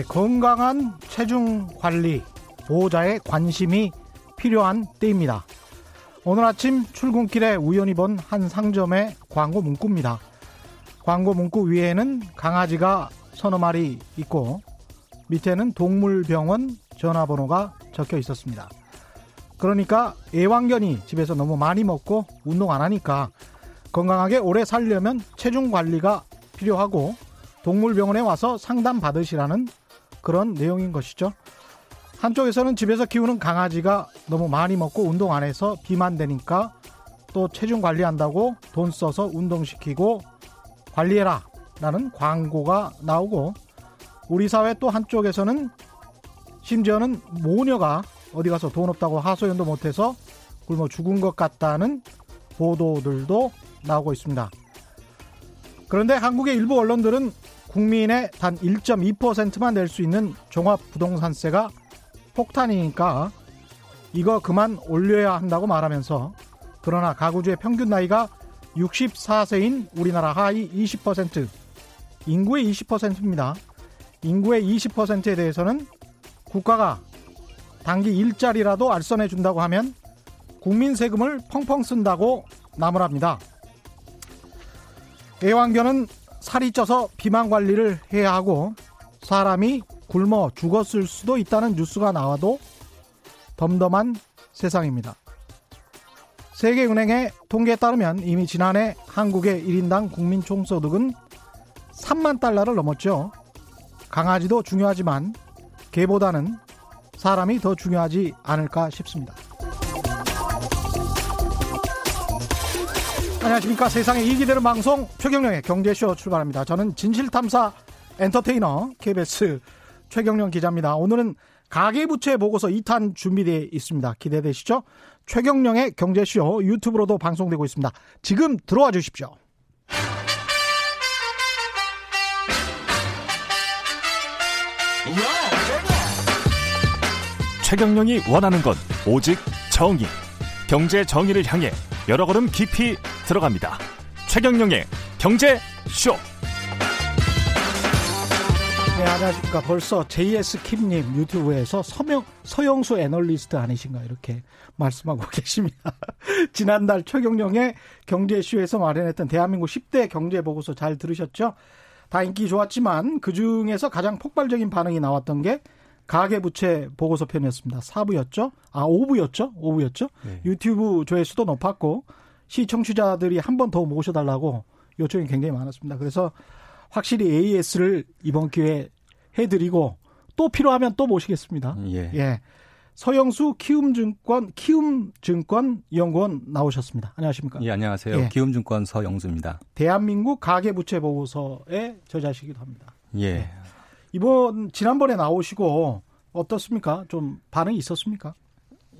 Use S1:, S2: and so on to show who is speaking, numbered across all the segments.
S1: 네, 건강한 체중 관리, 보호자의 관심이 필요한 때입니다. 오늘 아침 출근길에 우연히 본 한 상점의 광고 문구입니다. 광고 문구 위에는 강아지가 서너 마리 있고 밑에는 동물병원 전화번호가 적혀 있었습니다. 그러니까 애완견이 집에서 너무 많이 먹고 운동 안 하니까 건강하게 오래 살려면 체중 관리가 필요하고 동물병원에 와서 상담 받으시라는 그런 내용인 것이죠. 한쪽에서는 집에서 키우는 강아지가 너무 많이 먹고 운동 안 해서 비만되니까 또 체중 관리한다고 돈 써서 운동시키고 관리해라 라는 광고가 나오고 우리 사회 또 한쪽에서는 심지어는 모녀가 어디 가서 돈 없다고 하소연도 못해서 굶어 죽은 것 같다는 보도들도 나오고 있습니다. 그런데 한국의 일부 언론들은 국민의 단 1.2%만 낼 수 있는 종합부동산세가 폭탄이니까 이거 그만 올려야 한다고 말하면서 그러나 가구주의 평균 나이가 64세인 우리나라 하위 20% 인구의 20%입니다. 인구의 20%에 대해서는 국가가 단기 일자리라도 알선해 준다고 하면 국민 세금을 펑펑 쓴다고 나무랍니다. 애완견은 살이 쪄서 비만 관리를 해야 하고 사람이 굶어 죽었을 수도 있다는 뉴스가 나와도 덤덤한 세상입니다. 세계은행의 통계에 따르면 이미 지난해 한국의 1인당 국민 총소득은 3만 달러를 넘었죠. 강아지도 중요하지만 개보다는 사람이 더 중요하지 않을까 싶습니다. 안녕하십니까. 세상에 이익이 되는 방송 최경령의 경제쇼 출발합니다. 저는 진실탐사 엔터테이너 KBS 최경령 기자입니다. 오늘은 가계부채 보고서 2탄 준비되어 있습니다. 기대되시죠? 최경령의 경제쇼 유튜브로도 방송되고 있습니다. 지금 들어와 주십시오.
S2: 최경령이 원하는 건 오직 정의. 경제 정의를 향해 여러 걸음 깊이 들어갑니다. 최경령의 경제 쇼.
S1: 네, 안녕하십니까. 벌써 JS 킴님 유튜브에서 서명, 서영수 애널리스트 아니신가 이렇게 말씀하고 계십니다. 지난달 최경령의 경제쇼에서 마련했던 대한민국 10대 경제보고서 잘 들으셨죠? 다 인기 좋았지만 그 중에서 가장 폭발적인 반응이 나왔던 게 가계부채 보고서 편이었습니다. 4부였죠? 아, 5부였죠? 5부였죠? 네. 유튜브 조회수도 높았고 시청취자들이 한 번 더 모셔달라고 요청이 굉장히 많았습니다. 그래서 확실히 AS를 이번 기회에 해드리고 또 필요하면 또 모시겠습니다. 예. 예. 서영수 키움증권 키움증권 연구원 나오셨습니다. 안녕하십니까?
S3: 예, 안녕하세요. 예. 키움증권 서영수입니다.
S1: 대한민국 가계부채 보고서의 저자시기도 합니다. 예. 예. 이번 지난번에 나오시고 어떻습니까? 좀 반응이 있었습니까?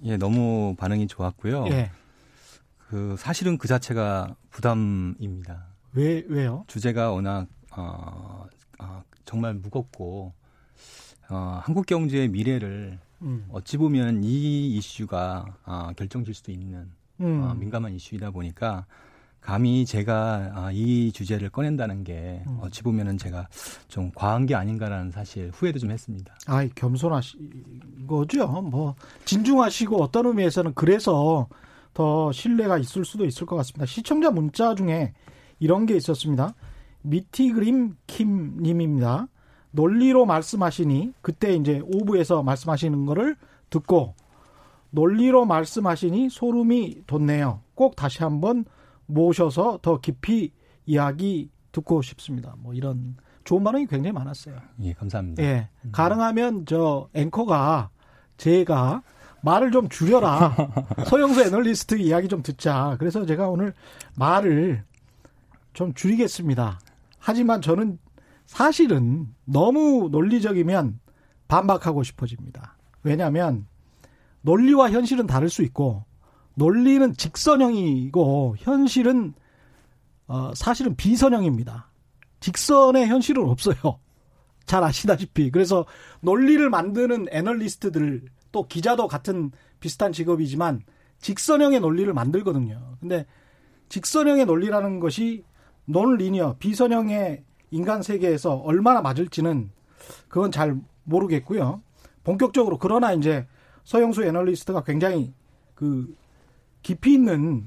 S3: 예, 너무 반응이 좋았고요. 예. 그 사실은 그 자체가 부담입니다.
S1: 왜 왜요?
S3: 주제가 워낙 어, 어 정말 무겁고 어, 한국 경제의 미래를 음. 어찌 보면 이 이슈가 어, 결정질 수도 있는 음. 어, 민감한 이슈이다 보니까 감히 제가 아, 이 주제를 꺼낸다는 게 음. 어찌 보면은 제가 좀 과한 게 아닌가라는 사실 후회도 좀 했습니다.
S1: 아, 겸손하신 거죠. 뭐 진중하시고 어떤 의미에서는 그래서 더 신뢰가 있을 수도 있을 것 같습니다. 시청자 문자 중에 이런 게 있었습니다. 미티그림 킴님입니다. 논리로 말씀하시니 그때 이제 오부에서 말씀하시는 거를 듣고 논리로 말씀하시니 소름이 돋네요. 꼭 다시 한번 모셔서 더 깊이 이야기 듣고 싶습니다. 뭐 이런 좋은 반응이 굉장히 많았어요.
S3: 예, 감사합니다.
S1: 예. 음. 가능하면 저 앵커가 제가 말을 좀 줄여라. 서영수 애널리스트 이야기 좀 듣자. 그래서 제가 오늘 말을 좀 줄이겠습니다. 하지만 저는 사실은 너무 논리적이면 반박하고 싶어집니다. 왜냐하면 논리와 현실은 다를 수 있고 논리는 직선형이고 현실은 어, 사실은 비선형입니다. 직선의 현실은 없어요. 잘 아시다시피. 그래서 논리를 만드는 애널리스트들 또 기자도 같은 비슷한 직업이지만 직선형의 논리를 만들거든요. 근데 직선형의 논리라는 것이 논리니어 비선형의 인간 세계에서 얼마나 맞을지는 그건 잘 모르겠고요. 본격적으로 그러나 이제 서영수 애널리스트가 굉장히 그 깊이 있는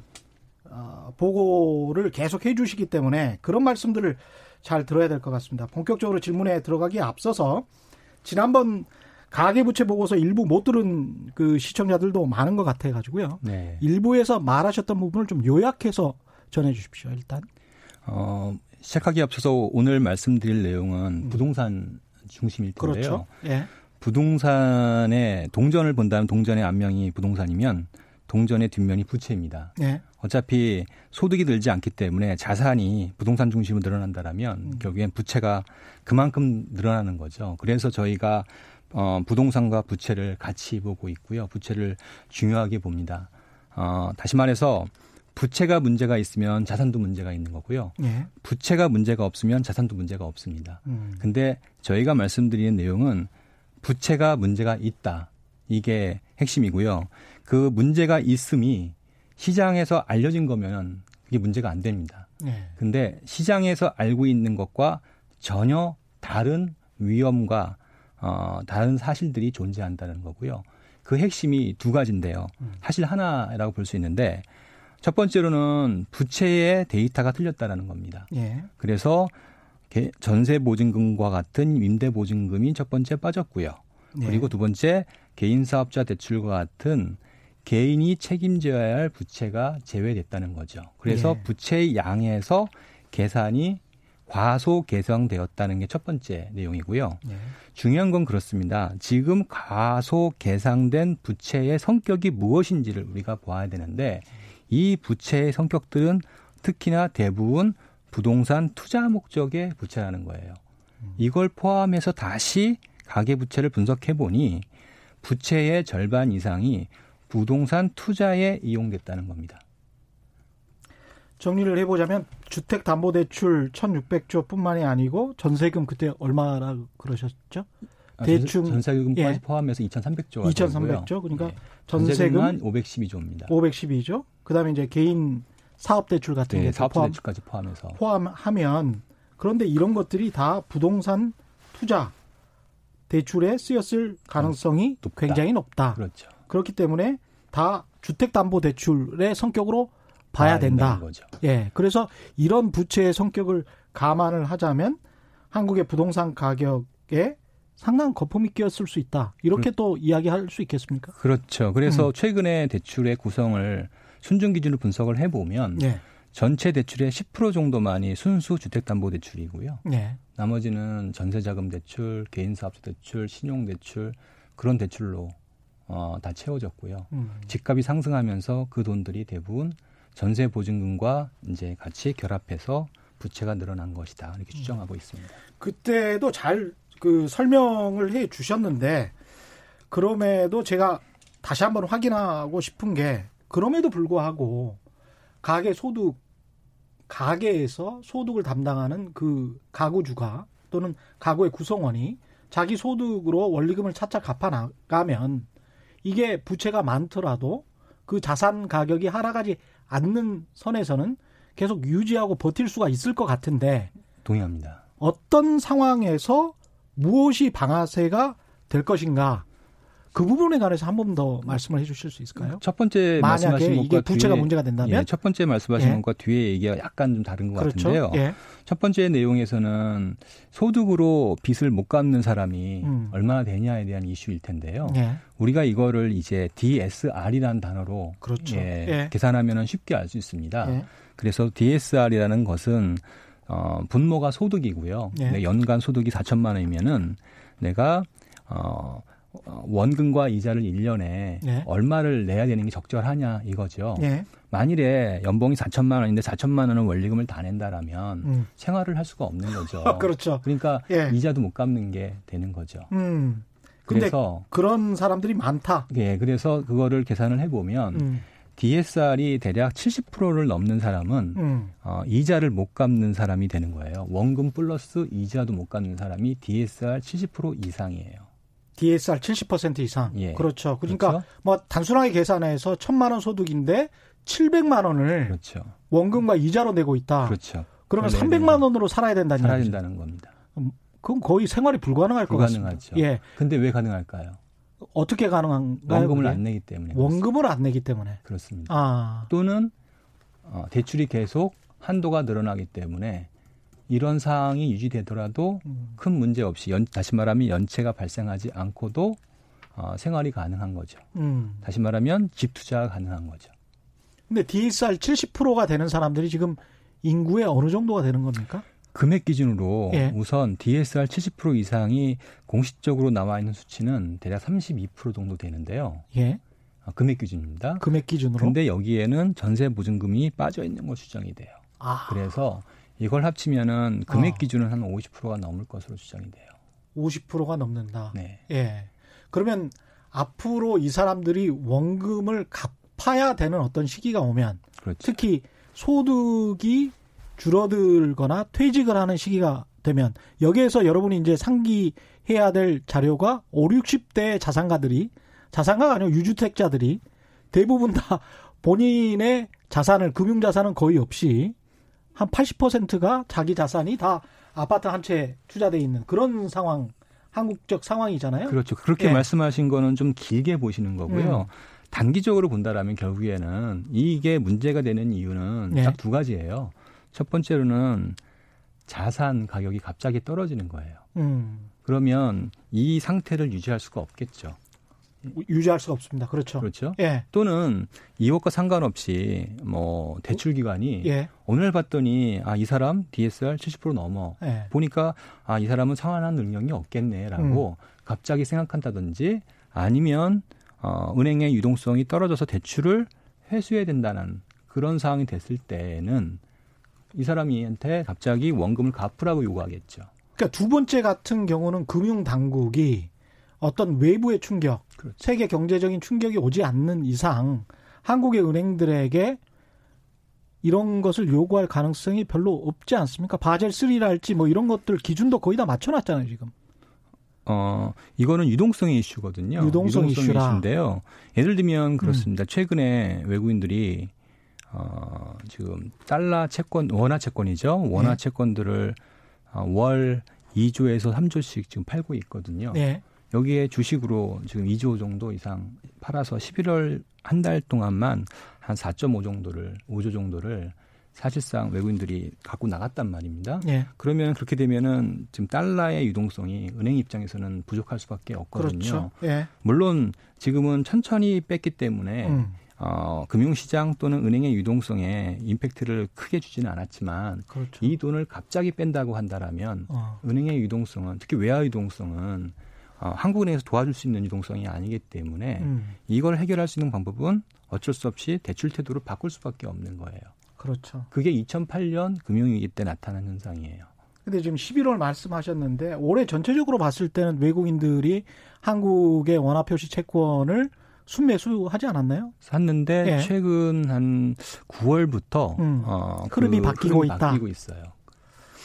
S1: 어, 보고를 계속 해주시기 때문에 그런 말씀들을 잘 들어야 될 것 같습니다. 본격적으로 질문에 들어가기에 앞서서 지난번 가계부채 보고서 일부 못 들은 그 시청자들도 많은 것 같아 가지고요. 네. 일부에서 말하셨던 부분을 좀 요약해서 전해 주십시오. 일단.
S3: 어, 시작하기 앞서서 오늘 말씀드릴 내용은 음. 부동산 중심일 텐데요. 그렇죠. 예. 부동산의 동전을 본다면 동전의 앞면이 부동산이면 동전의 뒷면이 부채입니다. 예. 어차피 소득이 늘지 않기 때문에 자산이 부동산 중심으로 늘어난다라면 음. 결국엔 부채가 그만큼 늘어나는 거죠. 그래서 저희가 어, 부동산과 부채를 같이 보고 있고요. 부채를 중요하게 봅니다. 어, 다시 말해서 부채가 문제가 있으면 자산도 문제가 있는 거고요. 예. 부채가 문제가 없으면 자산도 문제가 없습니다. 음. 근데 저희가 말씀드리는 내용은 부채가 문제가 있다. 이게 핵심이고요. 그 문제가 있음이 시장에서 알려진 거면 그게 문제가 안 됩니다. 예. 근데 시장에서 알고 있는 것과 전혀 다른 위험과 어, 다른 사실들이 존재한다는 거고요. 그 핵심이 두 가지인데요. 음. 사실 하나라고 볼 수 있는데 첫 번째로는 부채의 데이터가 틀렸다라는 겁니다. 예. 그래서 전세 보증금과 같은 임대 보증금이 첫 번째 빠졌고요. 예. 그리고 두 번째 개인 사업자 대출과 같은 개인이 책임져야 할 부채가 제외됐다는 거죠. 그래서 예. 부채의 양에서 계산이 과소 계상되었다는 게 첫 번째 내용이고요. 네. 중요한 건 그렇습니다. 지금 과소 계상된 부채의 성격이 무엇인지를 우리가 보아야 되는데 이 부채의 성격들은 특히나 대부분 부동산 투자 목적의 부채라는 거예요. 이걸 포함해서 다시 가계 부채를 분석해 보니 부채의 절반 이상이 부동산 투자에 이용됐다는 겁니다.
S1: 정리를 해보자면 주택담보대출 1,600조뿐만이 아니고 전세금 그때 얼마나 그러셨죠?
S3: 아, 대충 전세금까지 예. 포함해서 2,300조가
S1: 2,300조 그러니까 네. 전세금
S3: 512조입니다.
S1: 512조. 그다음에 이제 개인 사업 대출 같은 네, 게
S3: 사업 포함, 대출까지 포함해서
S1: 포함하면 그런데 이런 것들이 다 부동산 투자 대출에 쓰였을 가능성이 높다. 굉장히 높다.
S3: 그렇죠.
S1: 그렇기 때문에 다 주택담보대출의 성격으로 봐야 된다. 예. 그래서 이런 부채의 성격을 감안을 하자면 한국의 부동산 가격에 상당한 거품이 끼었을 수 있다. 이렇게 그, 또 이야기할 수 있겠습니까?
S3: 그렇죠. 그래서 음. 최근에 대출의 구성을 순증 기준으로 분석을 해보면 네. 전체 대출의 10% 정도만이 순수 주택담보대출이고요. 네. 나머지는 전세자금 대출, 개인사업자 대출, 신용대출 그런 대출로 어, 다 채워졌고요. 음. 집값이 상승하면서 그 돈들이 대부분 전세 보증금과 이제 같이 결합해서 부채가 늘어난 것이다 이렇게 음. 추정하고 있습니다.
S1: 그때도 잘 그 설명을 해 주셨는데 그럼에도 제가 다시 한번 확인하고 싶은 게 그럼에도 불구하고 가계 소득 가계에서 소득을 담당하는 그 가구주가 또는 가구의 구성원이 자기 소득으로 원리금을 차차 갚아 나가면 이게 부채가 많더라도 그 자산 가격이 하락하지 않는 선에서는 계속 유지하고 버틸 수가 있을 것 같은데
S3: 동의합니다.
S1: 어떤 상황에서 무엇이 방아쇠가 될 것인가 그 부분에 관해서 한 번 더 말씀을 해주실 수 있을까요?
S3: 첫 번째 말씀하신
S1: 것과 부채가 뒤에, 문제가 된다면
S3: 예, 첫 번째 말씀하신 예. 것과 뒤에 얘기가 약간 좀 다른 것 그렇죠? 같은데요. 예. 첫 번째 내용에서는 소득으로 빚을 못 갚는 사람이 음. 얼마나 되냐에 대한 이슈일 텐데요. 예. 우리가 이거를 이제 DSR이라는 단어로 그렇죠. 예, 예. 계산하면 쉽게 알 수 있습니다. 예. 그래서 DSR이라는 것은 어, 분모가 소득이고요. 네, 연간 소득이 4천만 원이면은 내가 어 어, 원금과 이자를 1년에 네. 얼마를 내야 되는 게 적절하냐 이거죠. 네. 만일에 연봉이 4천만 원인데 4천만 원은 원리금을 다 낸다라면 음. 생활을 할 수가 없는 거죠.
S1: 그렇죠.
S3: 그러니까 예. 이자도 못 갚는 게 되는 거죠. 음.
S1: 그래서 그런 사람들이 많다.
S3: 예, 그래서 그거를 계산을 해보면 음. DSR이 대략 70%를 넘는 사람은 음. 어, 이자를 못 갚는 사람이 되는 거예요. 원금 플러스 이자도 못 갚는 사람이 DSR 70% 이상이에요.
S1: DSR 70% 이상. 예. 그렇죠. 그러니까 그렇죠? 뭐 단순하게 계산해서 천만 원 소득인데 700만 원을 그렇죠. 원금과 이자로 내고 있다.
S3: 그렇죠.
S1: 그러면 300만 원으로 살아야 된다는
S3: 살아야 된다는 겁니다.
S1: 음, 그럼 거의 생활이 불가능할 것 같습니다.
S3: 불가능하죠. 예. 근데 왜 가능할까요?
S1: 어떻게 가능한가요?
S3: 원금을 그게? 안 내기 때문에.
S1: 원금을 안 내기 때문에.
S3: 그렇습니다.
S1: 아.
S3: 또는 어, 대출이 계속 한도가 늘어나기 때문에 이런 상황이 유지되더라도 음. 큰 문제 없이 연, 다시 말하면 연체가 발생하지 않고도 어, 생활이 가능한 거죠. 음. 다시 말하면 집 투자가 가능한 거죠.
S1: 근데 DSR 70%가 되는 사람들이 지금 인구의 어느 정도가 되는 겁니까?
S3: 금액 기준으로 예. 우선 DSR 70% 이상이 공식적으로 나와 있는 수치는 대략 32% 정도 되는데요.
S1: 예.
S3: 아, 금액 기준입니다.
S1: 금액 기준으로.
S3: 근데 여기에는 전세 보증금이 빠져 있는 거 추정이 돼요. 아. 그래서 이걸 합치면은 금액 어. 기준은 한 50%가 넘을 것으로 추정이 돼요.
S1: 50%가 넘는다.
S3: 네.
S1: 예. 그러면 앞으로 이 사람들이 원금을 갚아야 되는 어떤 시기가 오면 그렇죠. 특히 소득이 줄어들거나 퇴직을 하는 시기가 되면 여기에서 여러분이 이제 상기해야 될 자료가 5, 60대 자산가들이 자산가가 아니고 유주택자들이 대부분 다 본인의 자산을 금융 자산은 거의 없이 한 80%가 자기 자산이 다 아파트 한 채 투자돼 있는 그런 상황 한국적 상황이잖아요.
S3: 그렇죠. 그렇게 예. 말씀하신 거는 좀 길게 보시는 거고요. 음. 단기적으로 본다라면 결국에는 이게 문제가 되는 이유는 예. 딱두 가지예요. 첫 번째로는 자산 가격이 갑자기 떨어지는 거예요.
S1: 음.
S3: 그러면 이 상태를 유지할 수가 없겠죠.
S1: 유지할 수가 없습니다. 그렇죠.
S3: 그렇죠.
S1: 예.
S3: 또는 이것과 상관없이 뭐 대출 기간이
S1: 예.
S3: 오늘 봤더니 아 이 사람 DSR 70% 넘어
S1: 예.
S3: 보니까 아 이 사람은 상환한 능력이 없겠네라고 음. 갑자기 생각한다든지 아니면 어 은행의 유동성이 떨어져서 대출을 회수해야 된다는 그런 상황이 됐을 때는 이 사람한테 갑자기 원금을 갚으라고 요구하겠죠.
S1: 그러니까 두 번째 같은 경우는 금융 당국이 어떤 외부의 충격, 그렇죠. 세계 경제적인 충격이 오지 않는 이상 한국의 은행들에게 이런 것을 요구할 가능성이 별로 없지 않습니까? 바젤 3랄지 뭐 이런 것들 기준도 거의 다 맞춰놨잖아요 지금.
S3: 어 이거는 유동성의 이슈거든요.
S1: 유동성, 유동성 이슈라.
S3: 이슈인데요. 예를 들면 그렇습니다. 음. 최근에 외국인들이 어 지금 달러 채권 원화 채권이죠. 원화 네. 채권들을 어, 월 2조에서 3조씩 지금 팔고 있거든요.
S1: 네.
S3: 여기에 주식으로 지금 2조 정도 이상 팔아서 11월 한 달 동안만 한 4.5 정도를 5조 정도를 사실상 외국인들이 갖고 나갔단 말입니다.
S1: 예.
S3: 그러면 그렇게 되면은 지금 달러의 유동성이 은행 입장에서는 부족할 수밖에 없거든요.
S1: 그렇죠. 예.
S3: 물론 지금은 천천히 뺐기 때문에 음. 어, 금융시장 또는 은행의 유동성에 임팩트를 크게 주지는 않았지만
S1: 그렇죠.
S3: 이 돈을 갑자기 뺀다고 한다라면
S1: 어.
S3: 은행의 유동성은 특히 외화 유동성은 어, 한국은행에서 도와줄 수 있는 유동성이 아니기 때문에 음. 이걸 해결할 수 있는 방법은 어쩔 수 없이 대출 태도를 바꿀 수밖에 없는 거예요.
S1: 그렇죠.
S3: 그게 2008년 금융위기 때 나타난 현상이에요.
S1: 근데 지금 11월 말씀하셨는데 올해 전체적으로 봤을 때는 외국인들이 한국의 원화 표시 채권을 순매수하지 않았나요?
S3: 샀는데 예. 최근 한 9월부터
S1: 음. 어, 흐름이 그 바뀌고 흐름이 있다.
S3: 바뀌고 있어요.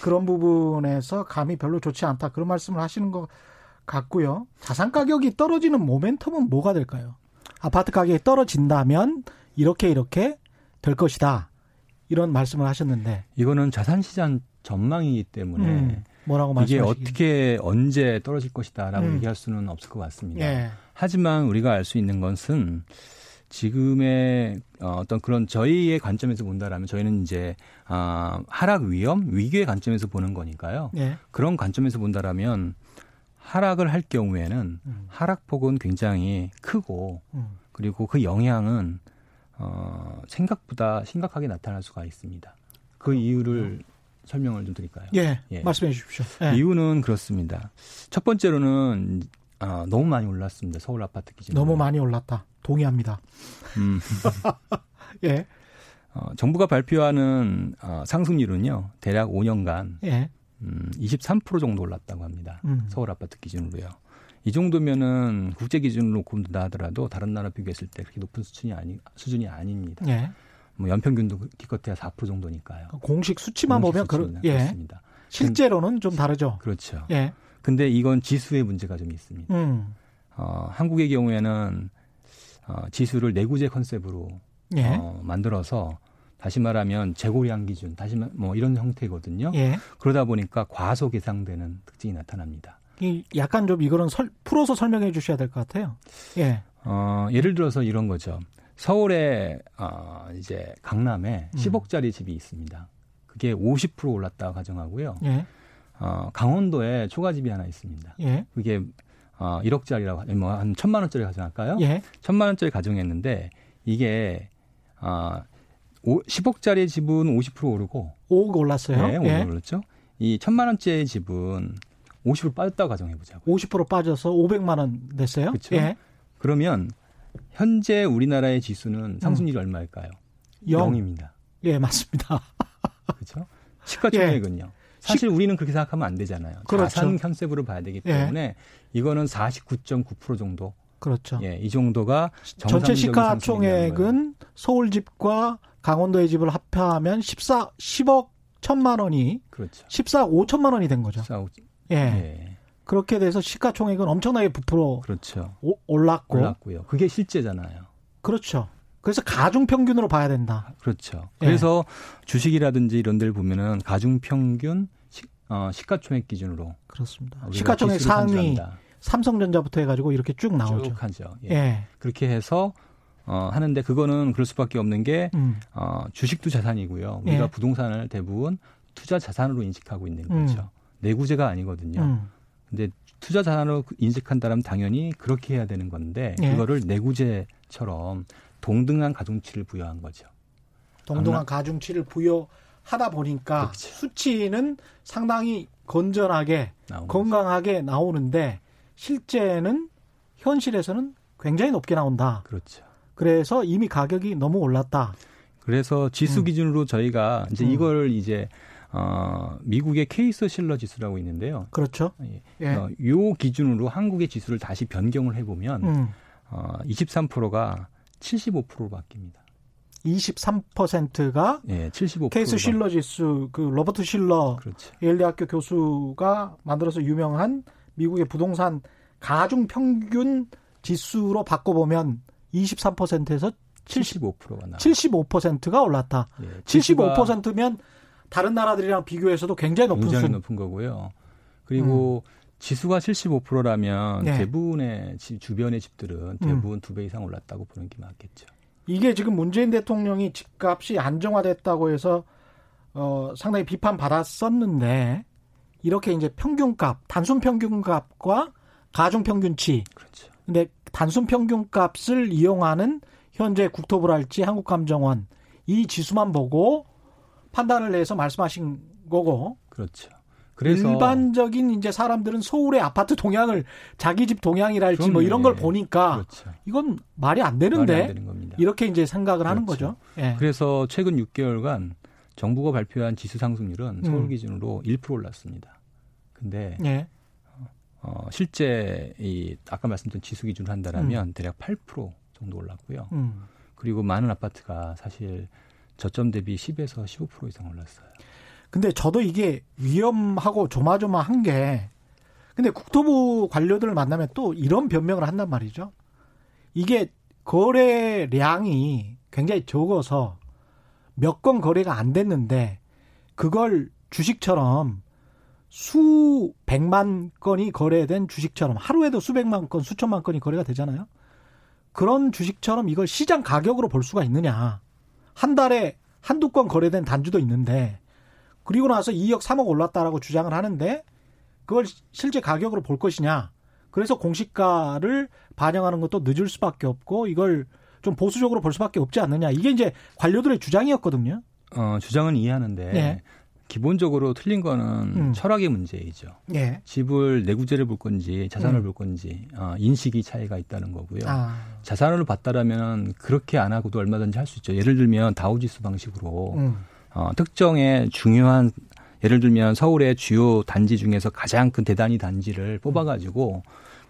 S1: 그런 부분에서 감이 별로 좋지 않다. 그런 말씀을 하시는 것 같고요. 자산 가격이 떨어지는 모멘텀은 뭐가 될까요? 아파트 가격이 떨어진다면 이렇게 이렇게 될 것이다. 이런 말씀을 하셨는데
S3: 이거는 자산 시장 전망이기 때문에
S1: 음, 뭐라고
S3: 이게 어떻게 언제 떨어질 것이다라고 음. 얘기할 수는 없을 것 같습니다.
S1: 예.
S3: 하지만 우리가 알 수 있는 것은 지금의 어, 어떤 그런 저희의 관점에서 본다라면 저희는 이제 아, 하락 위험 위기의 관점에서 보는 거니까요.
S1: 예.
S3: 그런 관점에서 본다라면 하락을 할 경우에는 음. 하락폭은 굉장히 크고
S1: 음.
S3: 그리고 그 영향은 어, 생각보다 심각하게 나타날 수가 있습니다. 그 이유를 설명을 좀 드릴까요?
S1: 예, 예. 말씀해 주십시오. 예.
S3: 이유는 그렇습니다. 첫 번째로는 아, 너무 많이 올랐습니다. 서울 아파트 기준.
S1: 너무 많이 올랐다. 동의합니다.
S3: 음.
S1: 예.
S3: 어, 정부가 발표하는 어, 상승률은요, 대략 5년간
S1: 예.
S3: 음, 23% 정도 올랐다고 합니다.
S1: 음.
S3: 서울 아파트 기준으로요. 이 정도면은 국제 기준으로 본다 하더라도 다른 나라 비교했을 때 그렇게 높은 수준이 아니 수준이 아닙니다.
S1: 예.
S3: 뭐 연평균도 기껏해야 4% 정도니까요.
S1: 공식 수치만
S3: 공식
S1: 보면
S3: 그렇, 예. 그렇습니다.
S1: 실제로는 좀 다르죠.
S3: 그렇죠.
S1: 예.
S3: 근데 이건 지수의 문제가 좀 있습니다.
S1: 음.
S3: 어, 한국의 경우에는 어, 지수를 내구재 컨셉으로
S1: 예.
S3: 어, 만들어서 다시 말하면 재고량 기준, 다시 뭐 이런 형태거든요. 예. 그러다 보니까 과소 계상되는 특징이 나타납니다.
S1: 이 약간 좀 이거는 설, 풀어서 설명해 주셔야 될 것 같아요. 예.
S3: 어, 예를 들어서 이런 거죠. 서울에 어, 이제 강남에 음. 10억짜리 집이 있습니다. 그게 50% 올랐다고 가정하고요. 예. 어, 강원도에 초가집이 하나 있습니다. 예. 그게 어, 1억짜리라고 뭐한 천만 원짜리 가정할까요? 예. 천만 원짜리 가정했는데 이게 어, 10억짜리 집은 50% 오르고
S1: 5억 올랐어요.
S3: 네, 5억 예. 올랐죠. 이 천만 원짜리 집은 50% 빠졌다고 가정해 보자고.
S1: 50% 빠져서 500만 원 냈어요.
S3: 그렇죠. 예. 그러면 현재 우리나라의 지수는 상승률이 음. 얼마일까요? 0. 입니다
S1: 예, 맞습니다.
S3: 그렇죠? 시가총액은요. 예. 사실 우리는 그렇게 생각하면 안 되잖아요. 그렇죠. 자산 컨셉으로 봐야 되기 예. 때문에 예. 이거는 49.9% 정도.
S1: 그렇죠.
S3: 예, 이 정도가
S1: 전체 시가총액은 서울 집과 강원도의 집을 합하면 14 10억 1천만 원이 그렇죠. 14 5천만 원이 된 거죠. 14, 5, 예. 예. 그렇게 돼서 시가총액은 엄청나게 부풀어
S3: 그렇죠.
S1: 오, 올랐고
S3: 올랐고요. 그게 실제잖아요.
S1: 그렇죠. 그래서 가중 평균으로 봐야 된다.
S3: 그렇죠. 예. 그래서 주식이라든지 이런 데를 보면은 가중 평균 시, 어, 시가총액 기준으로
S1: 그렇습니다. 시가총액 상위 삼성전자부터 해가지고 이렇게 쭉 나오죠.
S3: 쭉 하죠. 예. 예. 그렇게 해서 어, 하는데 그거는 그럴 수밖에 없는 게 음. 어, 주식도 자산이고요. 우리가 예. 부동산을 대부분 투자 자산으로 인식하고 있는 거죠. 음. 내구재가 아니거든요. 음. 근데 투자 자산으로 인식한다면 당연히 그렇게 해야 되는 건데 예. 그거를 내구재처럼 동등한 가중치를 부여한 거죠.
S1: 동등한 가중치를 부여하다 보니까 그렇죠. 수치는 상당히 건전하게 건강하게 거죠. 나오는데 실제는 현실에서는 굉장히 높게 나온다.
S3: 그렇죠.
S1: 그래서 이미 가격이 너무 올랐다.
S3: 그래서 지수 음. 기준으로 음. 저희가 이제 음. 이걸 이제 어, 미국의 케이스 실러 지수라고 있는데요.
S1: 그렇죠.
S3: 예. 예. 어, 요 기준으로 한국의 지수를 다시 변경을 해보면 음. 어, 23%가 75%로 바뀝니다.
S1: 23%가
S3: 예, 75%가
S1: 케이스 실러 지수 그 로버트 실러 그렇죠. 예일 대학교 교수가 만들어서 유명한 미국의 부동산 가중 평균 지수로 바꿔 보면 23%에서
S3: 75%가 나.
S1: 75%가 올랐다. 예, 75%면 다른 나라들이랑 비교해서도 굉장히 높은
S3: 굉장히 높은 거고요. 그리고 음. 지수가 75%라면 네. 대부분의 집, 주변의 집들은 음. 대부분 음. 두배 이상 올랐다고 보는 게 맞겠죠.
S1: 이게 지금 문재인 대통령이 집값이 안정화됐다고 해서 어, 상당히 비판받았었는데 이렇게 이제 평균값, 단순 평균값과 가중 평균치. 그렇죠. 근데 단순 평균값을 이용하는 현재 국토부랄지 한국감정원 이 지수만 보고 판단을 해서 말씀하신 거고.
S3: 그렇죠.
S1: 그래서 일반적인 이제 사람들은 서울의 아파트 동향을 자기 집 동향이랄지 그럼요. 뭐 이런 걸 보니까 그렇죠. 이건 말이 안 되는데 말이 안 이렇게 이제 생각을 그렇죠. 하는 거죠.
S3: 예. 그래서 최근 6개월간 정부가 발표한 지수 상승률은 서울 음. 기준으로 1% 올랐습니다. 근데 예. 어, 실제 이 아까 말씀드린 지수 기준으로 한다라면 음. 대략 8% 정도 올랐고요. 음. 그리고 많은 아파트가 사실 저점 대비 10에서 15% 이상 올랐어요.
S1: 근데 저도 이게 위험하고 조마조마한 게 근데 국토부 관료들을 만나면 또 이런 변명을 한단 말이죠. 이게 거래량이 굉장히 적어서 몇 건 거래가 안 됐는데 그걸 주식처럼 수백만 건이 거래된 주식처럼 하루에도 수백만 건, 수천만 건이 거래가 되잖아요. 그런 주식처럼 이걸 시장 가격으로 볼 수가 있느냐. 한 달에 한두 건 거래된 단주도 있는데 그리고 나서 2억 3억 올랐다라고 주장을 하는데 그걸 실제 가격으로 볼 것이냐. 그래서 공시가를 반영하는 것도 늦을 수밖에 없고 이걸 좀 보수적으로 볼 수밖에 없지 않느냐. 이게 이제 관료들의 주장이었거든요.
S3: 어, 주장은 이해하는데 네. 기본적으로 틀린 거는 음. 철학의 문제이죠. 예. 집을 내구재를 볼 건지 자산을 음. 볼 건지 어, 인식이 차이가 있다는 거고요. 아. 자산을 봤다라면 그렇게 안 하고도 얼마든지 할 수 있죠. 예를 들면 다우지수 방식으로 음. 어, 특정의 중요한 예를 들면 서울의 주요 단지 중에서 가장 큰 대단위 단지를 뽑아가지고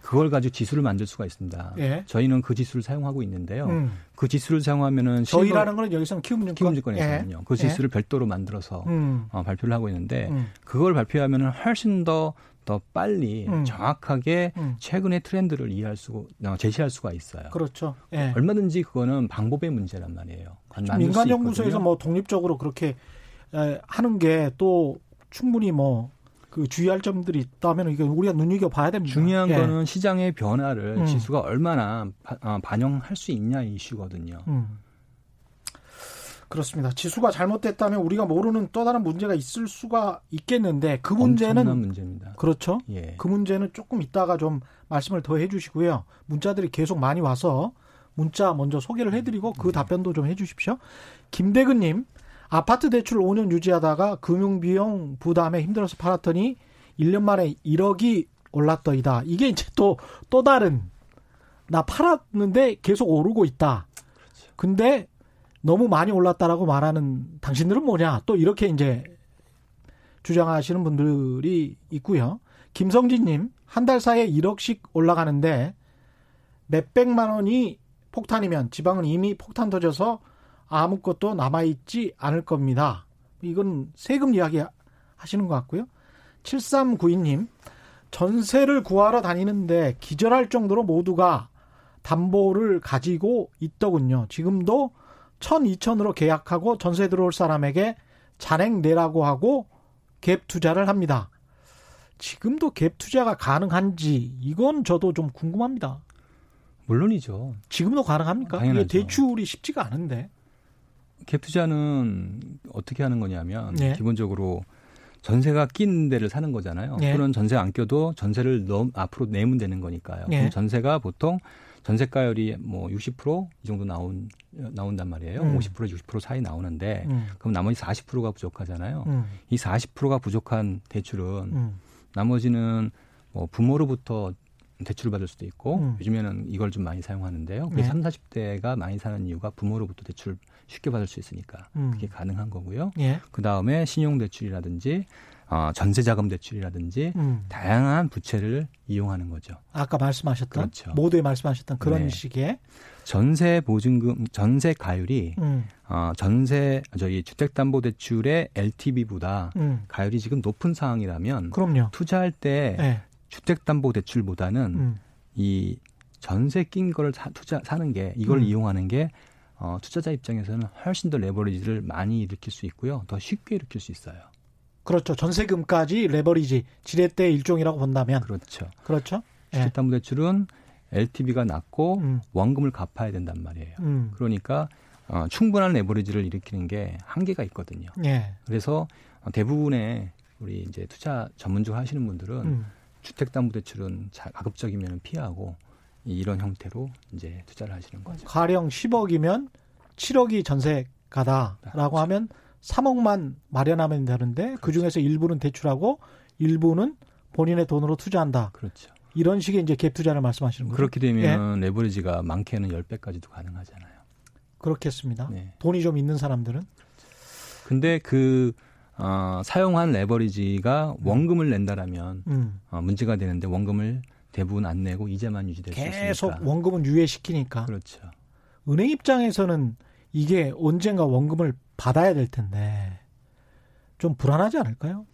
S3: 그걸 가지고 지수를 만들 수가 있습니다. 예. 저희는 그 지수를 사용하고 있는데요. 음. 그 지수를 사용하면은
S1: 저희라는 거는 여기서는 키움증권
S3: 키움증권에서는요. 예. 그 지수를 예. 별도로 만들어서 음. 어, 발표를 하고 있는데 음. 그걸 발표하면은 훨씬 더더 빨리 음. 정확하게 음. 최근의 트렌드를 이해할 수 어, 제시할 수가 있어요.
S1: 그렇죠. 예.
S3: 얼마든지 그거는 방법의 문제란 말이에요.
S1: 민간 연구소에서 뭐 독립적으로 그렇게 하는 게 또 충분히 뭐 그 주의할 점들이 있다면 이게 우리가 눈여겨 봐야 됩니다.
S3: 중요한 예. 거는 시장의 변화를 음. 지수가 얼마나 바, 어, 반영할 수 있냐 이슈거든요. 음.
S1: 그렇습니다. 지수가 잘못됐다면 우리가 모르는 또 다른 문제가 있을 수가 있겠는데 그 문제는
S3: 문제입니다.
S1: 그렇죠. 예. 그 문제는 조금 이따가 좀 말씀을 더 해주시고요. 문자들이 계속 많이 와서 문자 먼저 소개를 해드리고 그 네. 답변도 좀 해주십시오. 김대근님 아파트 대출 5년 유지하다가 금융비용 부담에 힘들어서 팔았더니 1년 만에 1억이 올랐더이다. 이게 이제 또 또 다른 나 팔았는데 계속 오르고 있다. 그렇죠. 근데 너무 많이 올랐다라고 말하는 당신들은 뭐냐 또 이렇게 이제 주장하시는 분들이 있고요. 김성진님 한 달 사이에 1억씩 올라가는데 몇백만 원이 폭탄이면 지방은 이미 폭탄 터져서 아무것도 남아있지 않을 겁니다. 이건 세금 이야기 하시는 것 같고요. 7392님 전세를 구하러 다니는데 기절할 정도로 모두가 담보를 가지고 있더군요. 지금도 천, 이천으로 계약하고 전세 들어올 사람에게 잔액 내라고 하고 갭 투자를 합니다. 지금도 갭 투자가 가능한지 이건 저도 좀 궁금합니다.
S3: 물론이죠.
S1: 지금도 가능합니까? 당연하죠. 이게 대출이 쉽지가 않은데.
S3: 갭 투자는 어떻게 하는 거냐면 네. 기본적으로 전세가 낀 데를 사는 거잖아요. 네. 또는 전세 안 껴도 전세를 넘, 앞으로 내면 되는 거니까요. 네. 그럼 전세가 보통 전세가율이 뭐 60%이 정도 나온 나온단 말이에요. 음. 50% 60% 사이 나오는데 음. 그럼 나머지 40%가 부족하잖아요. 음. 이 40%가 부족한 대출은 음. 나머지는 뭐 부모로부터 대출을 받을 수도 있고 음. 요즘에는 이걸 좀 많이 사용하는데요. 그게 네. 3, 40대가 많이 사는 이유가 부모로부터 대출 쉽게 받을 수 있으니까 음. 그게 가능한 거고요. 예. 그 다음에 신용 대출이라든지 어, 전세자금 대출이라든지 음. 다양한 부채를 이용하는 거죠.
S1: 아까 말씀하셨던 그렇죠. 모두에 말씀하셨던 그런 네. 식의
S3: 전세 보증금 전세 가율이 음. 어, 전세 저희 주택담보대출의 LTV보다 음. 가율이 지금 높은 상황이라면
S1: 그럼요.
S3: 투자할 때 네. 주택담보대출보다는 음. 이 전세 낀 거를 사, 투자 사는 게 이걸 음. 이용하는 게 어, 투자자 입장에서는 훨씬 더 레버리지를 많이 일으킬 수 있고요. 더 쉽게 일으킬 수 있어요.
S1: 그렇죠. 전세금까지 레버리지 지렛대 일종이라고 본다면
S3: 그렇죠.
S1: 그렇죠.
S3: 예. 주택담보대출은 LTV가 낮고 음. 원금을 갚아야 된단 말이에요. 음. 그러니까 어, 충분한 레버리지를 일으키는 게 한계가 있거든요. 예. 그래서 대부분의 우리 이제 투자 전문적으로 하시는 분들은 음. 주택담보대출은 가급적이면 피하고 이런 형태로 이제 투자를 하시는 거죠.
S1: 가령 10억이면 7억이 전세가다라고 그렇죠. 하면 3억만 마련하면 되는데 그렇죠. 그 중에서 일부는 대출하고 일부는 본인의 돈으로 투자한다.
S3: 그렇죠.
S1: 이런 식의 이제 갭 투자를 말씀하시는 거죠.
S3: 그렇게 되면 예. 레버리지가 많게는 10배까지도 가능하잖아요.
S1: 그렇겠습니다. 네. 돈이 좀 있는 사람들은.
S3: 근데 그 어, 사용한 레버리지가 음. 원금을 낸다라면 음. 어, 문제가 되는데 원금을 대부분 안 내고 이자만 유지될 수 있으니까.
S1: 계속 원금은 유예시키니까.
S3: 그렇죠.
S1: 은행 입장에서는 이게 언젠가 원금을 받아야 될 텐데 좀 불안하지 않을까요?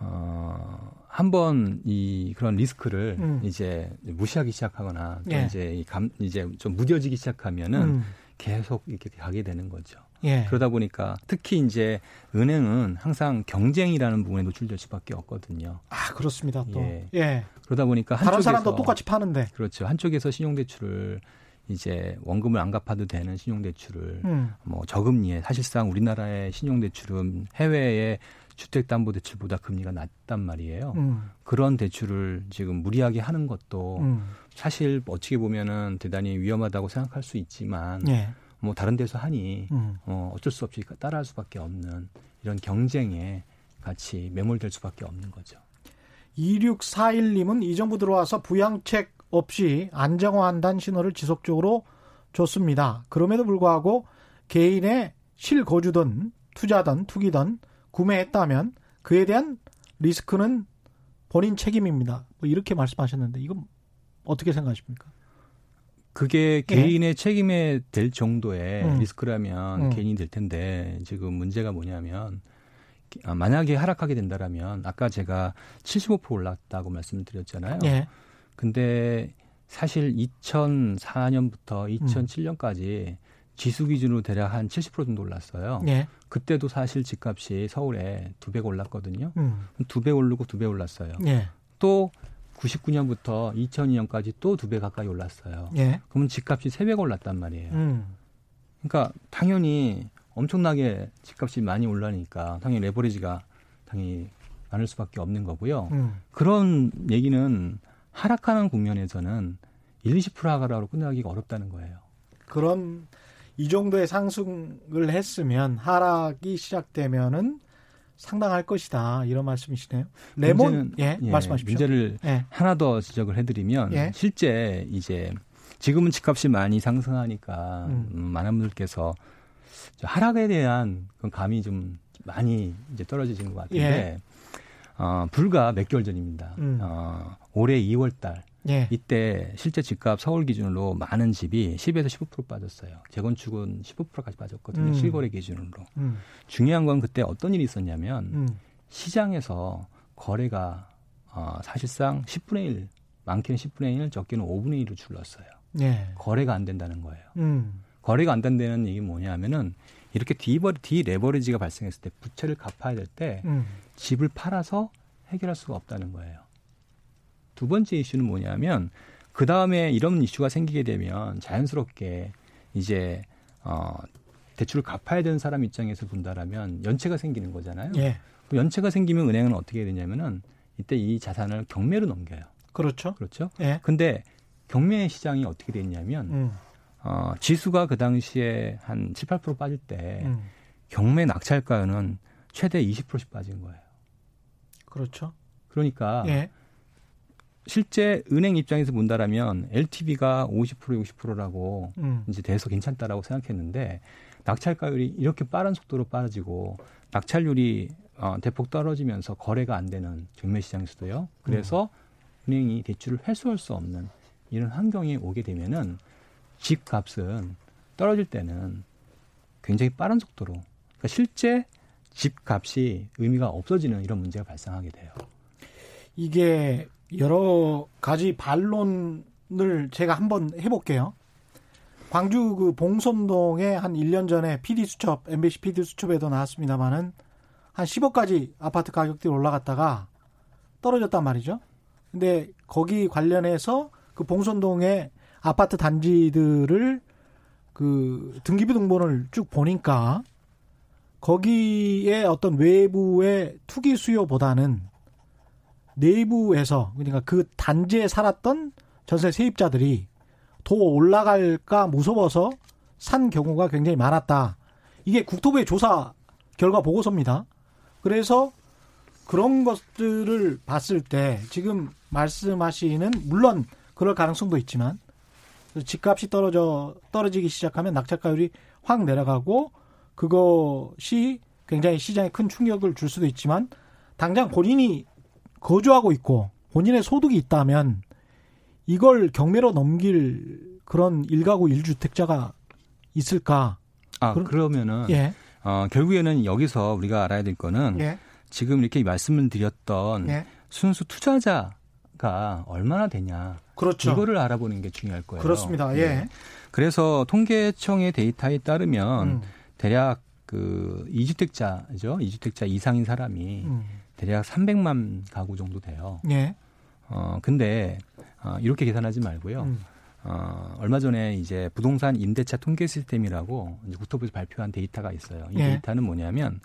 S3: 어, 한번 이 그런 리스크를 음. 이제 무시하기 시작하거나 예. 이제 감, 이제 좀 무뎌지기 시작하면은 음. 계속 이렇게 가게 되는 거죠. 예. 그러다 보니까 특히 이제 은행은 항상 경쟁이라는 부분에 노출될 수밖에 없거든요.
S1: 아 그렇습니다. 또 예. 예.
S3: 그러다 보니까
S1: 다른 사람도 똑같이 파는데
S3: 그렇죠. 한쪽에서 신용대출을 이제 원금을 안 갚아도 되는 신용대출을 음. 뭐 저금리에 사실상 우리나라의 신용대출은 해외의 주택담보대출보다 금리가 낮단 말이에요. 음. 그런 대출을 지금 무리하게 하는 것도 음. 사실 어떻게 보면은 대단히 위험하다고 생각할 수 있지만 예. 뭐 다른 데서 하니 음. 어, 어쩔 수 없이 따라할 수밖에 없는 이런 경쟁에 같이 매몰될 수밖에 없는 거죠.
S1: 2641님은 이 정부 들어와서 부양책 없이 안정화한다는 신호를 지속적으로 줬습니다. 그럼에도 불구하고 개인의 실거주든 투자든 투기든 구매했다면 그에 대한 리스크는 본인 책임입니다. 뭐 이렇게 말씀하셨는데 이건 어떻게 생각하십니까?
S3: 그게 예. 개인의 예. 책임에 될 정도의 음. 리스크라면 음. 개인이 될 텐데 지금 문제가 뭐냐면 아, 만약에 하락하게 된다라면 아까 제가 75% 올랐다고 말씀을 드렸잖아요. 예. 근데 사실 2004년부터 2007년까지 음. 지수 기준으로 대략 한 70% 정도 올랐어요. 예. 그때도 사실 집값이 서울에 두 배가 올랐거든요. 음. 두배 오르고 두 배 올랐어요. 예. 또 99년부터 2002년까지 또 두 배 가까이 올랐어요. 예. 그러면 집값이 세 배가 올랐단 말이에요. 음. 그러니까 당연히 엄청나게 집값이 많이 올라니까 당연히 레버리지가 당연히 많을 수밖에 없는 거고요. 음. 그런 얘기는 하락하는 국면에서는 1, 20% 하락으로 끝나기가 어렵다는 거예요.
S1: 그런 이 정도의 상승을 했으면 하락이 시작되면은 상당할 것이다 이런 말씀이시네요.
S3: 레몬 예, 예 말씀하십시오. 문제를 예. 하나 더 지적을 해드리면 예. 실제 이제 지금은 집값이 많이 상승하니까 음. 음 많은 분들께서 하락에 대한 그 감이 좀 많이 이제 떨어지시는 것 같은데 예. 어, 불과 몇 개월 전입니다. 음. 어, 올해 2월 달 예. 이때 실제 집값 서울 기준으로 많은 집이 10에서 15% 빠졌어요. 재건축은 15%까지 빠졌거든요. 음. 실거래 기준으로. 음. 중요한 건 그때 어떤 일이 있었냐면 음. 시장에서 거래가 어, 사실상 10분의 1, 많게는 10분의 1, 적게는 5분의 1로 줄었어요. 예. 거래가 안 된다는 거예요. 음. 거래가 안 된다는 얘기 뭐냐면은 이렇게 디버, 디레버리지가 발생했을 때 부채를 갚아야 될때 음. 집을 팔아서 해결할 수가 없다는 거예요. 두 번째 이슈는 뭐냐면 그 다음에 이런 이슈가 생기게 되면 자연스럽게 이제 어 대출을 갚아야 되는 사람 입장에서 본다라면 연체가 생기는 거잖아요. 예. 그 연체가 생기면 은행은 어떻게 되냐면은 이때 이 자산을 경매로 넘겨요.
S1: 그렇죠.
S3: 그렇죠. 예. 근데 경매 시장이 어떻게 됐냐면 음. 어, 지수가 그 당시에 한 7, 8% 빠질 때 음. 경매 낙찰가는 최대 20%씩 빠진 거예요.
S1: 그렇죠.
S3: 그러니까 예. 실제 은행 입장에서 본다라면 LTV가 50% 60%라고 음. 이제 돼서 괜찮다라고 생각했는데 낙찰가율이 이렇게 빠른 속도로 빠지고 낙찰률이 어, 대폭 떨어지면서 거래가 안 되는 경매 시장에서도요. 그래서 음. 은행이 대출을 회수할 수 없는 이런 환경이 오게 되면은 집값은 떨어질 때는 굉장히 빠른 속도로 그러니까 실제 집값이 의미가 없어지는 이런 문제가 발생하게 돼요.
S1: 이게 여러 가지 반론을 제가 한번 해볼게요. 광주 그 봉선동에 한 1년 전에 PD 수첩, MBC PD 수첩에도 나왔습니다만은 한 10억까지 아파트 가격들이 올라갔다가 떨어졌단 말이죠. 근데 거기 관련해서 그 봉선동의 아파트 단지들을 그 등기부 등본을 쭉 보니까 거기에 어떤 외부의 투기 수요보다는 내부에서 그러니까 그 단지에 살았던 전세 세입자들이 더 올라갈까 무서워서 산 경우가 굉장히 많았다. 이게 국토부의 조사 결과 보고서입니다. 그래서 그런 것들을 봤을 때 지금 말씀하시는 물론 그럴 가능성도 있지만 집값이 떨어져 떨어지기 시작하면 낙찰가율이 확 내려가고 그것이 굉장히 시장에 큰 충격을 줄 수도 있지만 당장 본인이 거주하고 있고 본인의 소득이 있다면 이걸 경매로 넘길 그런 일가구 1주택자가 있을까?
S3: 아, 그럼, 그러면은 예. 어, 결국에는 여기서 우리가 알아야 될 거는 예. 지금 이렇게 말씀을 드렸던 예. 순수 투자자가 얼마나 되냐. 그렇죠. 이거를 알아보는 게 중요할 거예요.
S1: 그렇습니다. 예. 예.
S3: 그래서 통계청의 데이터에 따르면 음. 대략 그 2주택자죠. 2주택자 이상인 사람이 음. 대략 300만 가구 정도 돼요. 예. 어, 근데, 어, 이렇게 계산하지 말고요. 음. 어, 얼마 전에 이제 부동산 임대차 통계 시스템이라고 이제 국토부에서 발표한 데이터가 있어요. 이 예. 데이터는 뭐냐면